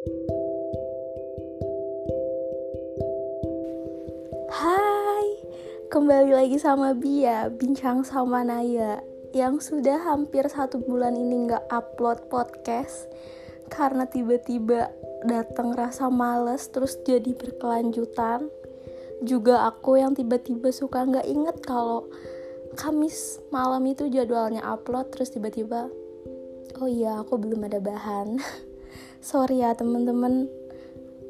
Hai, kembali lagi sama Bia, bincang sama Naya Yang sudah hampir satu bulan ini nggak upload podcast Karena tiba-tiba datang rasa males terus jadi berkelanjutan. Juga aku yang tiba-tiba suka nggak inget kalau Kamis malam itu jadwalnya upload terus tiba-tiba Oh iya aku belum ada bahan Sorry ya temen-temen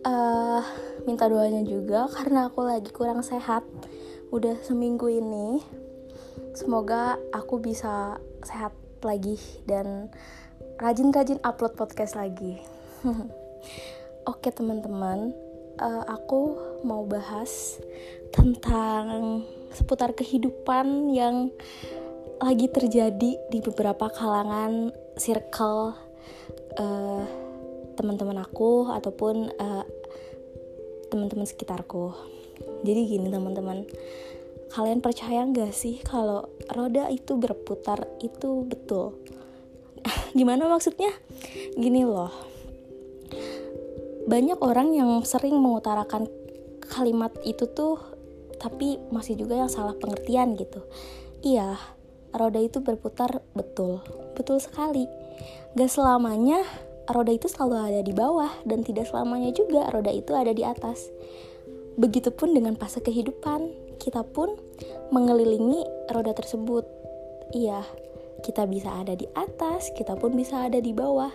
uh, minta doanya juga karena aku lagi kurang sehat udah seminggu ini. Semoga aku bisa sehat lagi dan rajin-rajin upload podcast lagi. Oke teman-teman. Uh, aku mau bahas tentang seputar kehidupan yang lagi terjadi di beberapa kalangan circle uh, teman-teman aku ataupun uh, teman-teman sekitarku. Jadi gini teman-teman. Kalian percaya nggak sih kalau roda itu berputar? Itu betul. Gimana maksudnya? Gini loh. Banyak orang yang sering mengutarakan kalimat itu tuh tapi masih juga yang salah pengertian gitu. Iya roda itu berputar betul. Betul sekali. Gak selamanya roda itu selalu ada di bawah dan tidak selamanya juga roda itu ada di atas. Begitupun dengan fase kehidupan, kita pun mengelilingi roda tersebut. Iya, kita bisa ada di atas, kita pun bisa ada di bawah.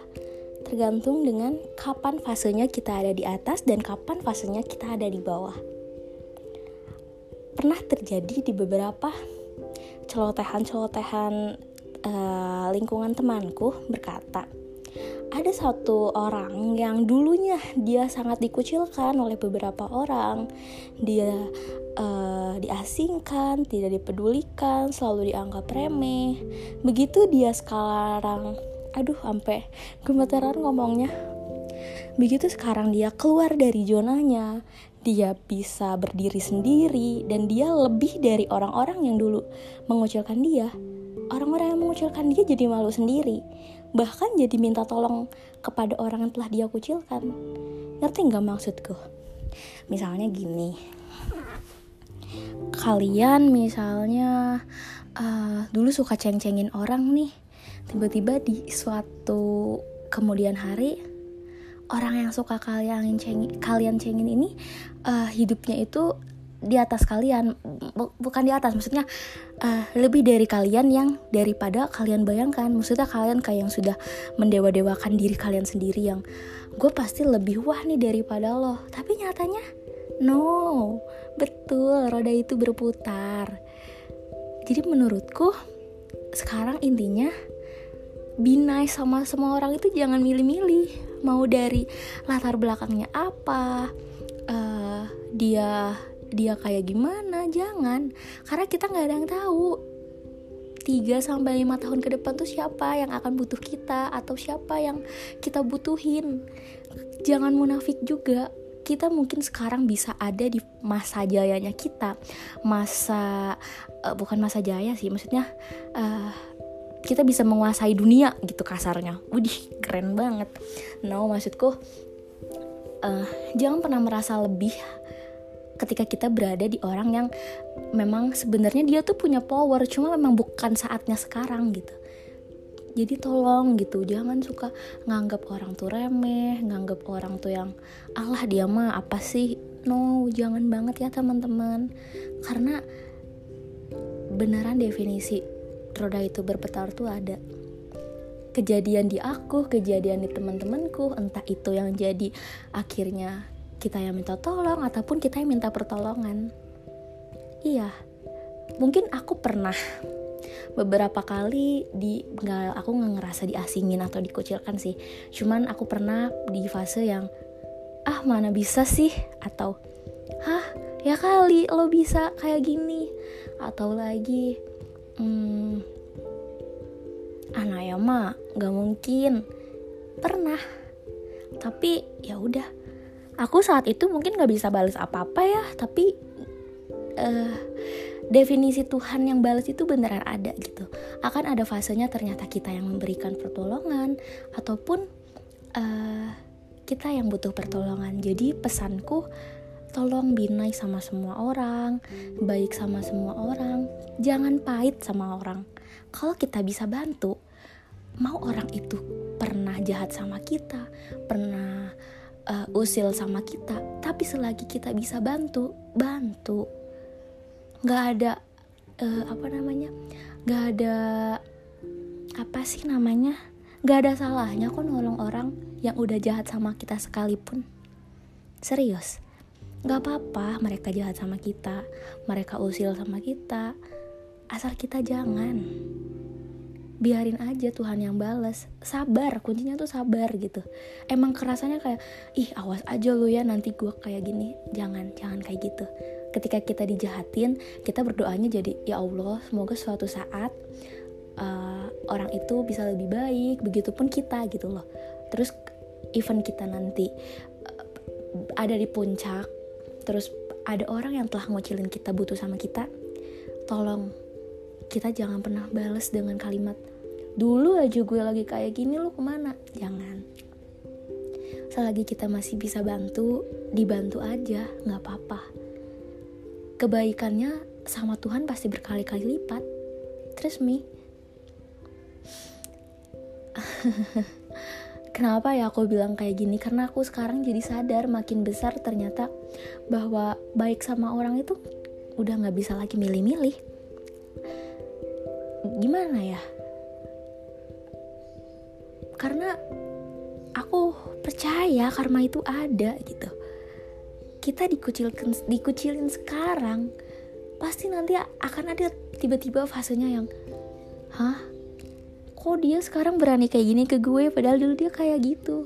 Tergantung dengan kapan fasenya kita ada di atas dan kapan fasenya kita ada di bawah. Pernah terjadi di beberapa celotehan-celotehan uh, lingkungan temanku berkata, ada satu orang yang dulunya dia sangat dikucilkan oleh beberapa orang. Dia uh, diasingkan tidak dipedulikan selalu dianggap remeh. Begitu dia sekarang aduh sampai gemeteran ngomongnya. Begitu sekarang dia keluar dari zonanya dia bisa berdiri sendiri dan dia lebih dari orang-orang yang dulu mengucilkan dia. Orang-orang yang mengucilkan dia jadi malu sendiri bahkan jadi minta tolong kepada orang yang telah dia kucilkan. Ngerti nggak maksudku? Misalnya gini. Kalian misalnya uh, dulu suka ceng-cengin orang nih. Tiba-tiba di suatu kemudian hari orang yang suka kalian cengin kalian cengin ini uh, hidupnya itu di atas kalian bukan di atas maksudnya uh, lebih dari kalian yang daripada kalian bayangkan. Maksudnya kalian kayak yang sudah mendewa-dewakan diri kalian sendiri yang gue pasti lebih wah nih daripada lo. Tapi nyatanya no. Betul roda itu berputar. Jadi menurutku sekarang intinya be sama semua orang itu jangan milih-milih. Mau dari latar belakangnya apa uh, dia dia kayak gimana jangan karena kita nggak ada yang tahu 3 sampai 5 tahun ke depan tuh siapa yang akan butuh kita atau siapa yang kita butuhin. Jangan munafik juga. Kita mungkin sekarang bisa ada di masa jayanya kita. Masa uh, bukan masa jaya sih, maksudnya uh, kita bisa menguasai dunia gitu kasarnya. Widih, keren banget. No, maksudku uh, jangan pernah merasa lebih ketika kita berada di orang yang memang sebenarnya dia tuh punya power cuma memang bukan saatnya sekarang gitu. Jadi tolong gitu jangan suka nganggap orang tuh remeh nganggap orang tuh yang Allah dia mah apa sih? No jangan banget ya teman-teman. Karena beneran definisi roda itu berputar tuh ada. Kejadian di aku kejadian di teman-temanku entah itu yang jadi akhirnya kita yang minta tolong ataupun kita yang minta pertolongan. Iya, mungkin aku pernah beberapa kali di nggak aku nggak ngerasa diasingin atau dikucilkan sih. Cuman aku pernah di fase yang ah mana bisa sih atau hah ya kali lo bisa kayak gini atau lagi hmm, anak ya mah nggak mungkin pernah tapi ya udah aku saat itu mungkin gak bisa balas apa-apa ya tapi uh, definisi Tuhan yang balas itu beneran ada gitu. Akan ada fasenya ternyata kita yang memberikan pertolongan ataupun uh, kita yang butuh pertolongan. Jadi pesanku tolong nice sama semua orang baik sama semua orang jangan pahit sama orang. Kalau kita bisa bantu mau orang itu pernah jahat sama kita pernah uh, usil sama kita. Tapi selagi kita bisa bantu bantu. Nggak ada uh, apa namanya? Nggak ada apa sih namanya? Nggak ada salahnya kok nolong orang yang udah jahat sama kita sekalipun. Serius. Nggak apa-apa mereka jahat sama kita. Mereka usil sama kita. Asal kita jangan biarin aja Tuhan yang bales. Sabar kuncinya tuh sabar gitu. Emang kerasanya kayak ih awas aja lu ya nanti gue kayak gini. Jangan jangan kayak gitu. Ketika kita dijahatin kita berdoanya jadi ya Allah semoga suatu saat uh, orang itu bisa lebih baik. Begitupun kita gitu loh. Terus event kita nanti uh, ada di puncak terus ada orang yang telah ngucilin kita butuh sama kita tolong kita jangan pernah bales dengan kalimat dulu aja gue lagi kayak gini lu ke mana? Jangan. Selagi kita masih bisa bantu dibantu aja nggak apa-apa. Kebaikannya sama Tuhan pasti berkali-kali lipat. Terus mi Kenapa ya aku bilang kayak gini? Karena aku sekarang jadi sadar makin besar ternyata bahwa baik sama orang itu udah nggak bisa lagi milih-milih. Gimana ya karena aku percaya karma itu ada gitu. Kita dikucilkan dikucilin sekarang pasti nanti akan ada tiba-tiba fasenya yang hah? Kok dia sekarang berani kayak gini ke gue padahal dulu dia kayak gitu?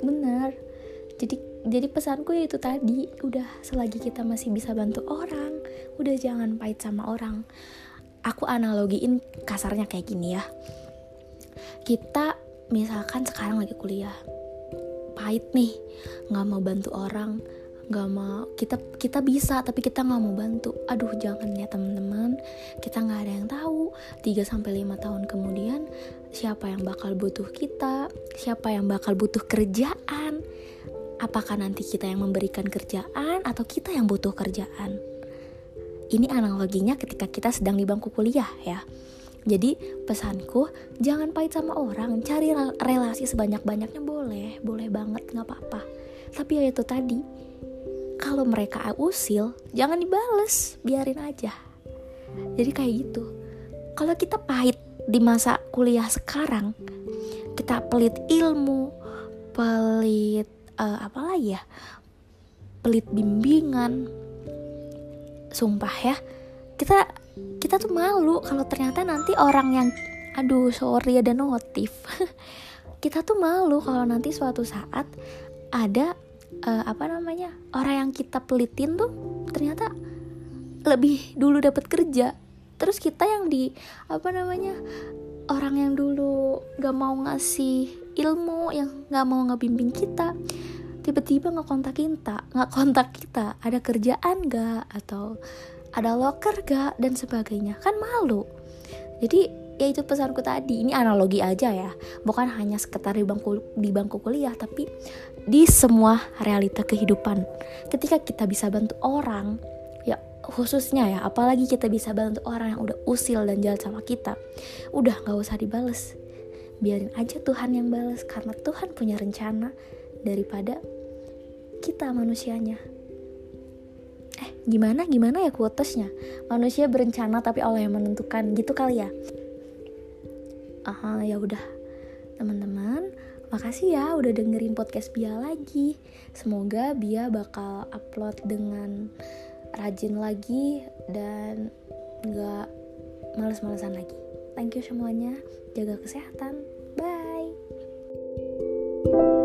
Benar. Jadi jadi pesanku itu tadi udah selagi kita masih bisa bantu orang udah jangan pahit sama orang. Aku analogiin kasarnya kayak gini ya kita misalkan sekarang lagi kuliah pahit nih nggak mau bantu orang nggak mau kita kita bisa tapi kita nggak mau bantu. Aduh jangan ya teman-teman. Kita nggak ada yang tahu. 3 sampai lima tahun kemudian siapa yang bakal butuh kita? Siapa yang bakal butuh kerjaan? Apakah nanti kita yang memberikan kerjaan atau kita yang butuh kerjaan? Ini analoginya ketika kita sedang di bangku kuliah ya. Jadi pesanku jangan pahit sama orang, cari relasi sebanyak-banyaknya boleh, boleh banget nggak apa-apa. Tapi ya itu tadi, kalau mereka usil jangan dibales, biarin aja. Jadi kayak gitu. Kalau kita pahit di masa kuliah sekarang, kita pelit ilmu, pelit uh, apa lagi ya, pelit bimbingan, sumpah ya kita kita tuh malu kalau ternyata nanti orang yang aduh sorry ada notif. Kita tuh malu kalau nanti suatu saat ada uh, apa namanya orang yang kita pelitin tuh ternyata lebih dulu dapat kerja. Terus kita yang di apa namanya orang yang dulu gak mau ngasih ilmu yang gak mau ngebimbing kita tiba-tiba nggak kontak kita nggak kontak kita. Ada kerjaan gak atau ada locker gak dan sebagainya. Kan malu. Jadi ya itu pesanku tadi. Ini analogi aja ya. Bukan hanya sekitar di bangku di bangku kuliah tapi di semua realita kehidupan. Ketika kita bisa bantu orang ya khususnya ya apalagi kita bisa bantu orang yang udah usil dan jalan sama kita udah nggak usah dibales. Biarin aja Tuhan yang balas karena Tuhan punya rencana daripada kita manusianya gimana gimana ya kuotasnya manusia berencana tapi Allah yang menentukan gitu kali ya? Uh, ya udah. Teman-teman makasih ya udah dengerin podcast Bia lagi. Semoga Bia bakal upload dengan rajin lagi dan nggak males-malesan lagi. Thank you semuanya. Jaga kesehatan. Bye. thank you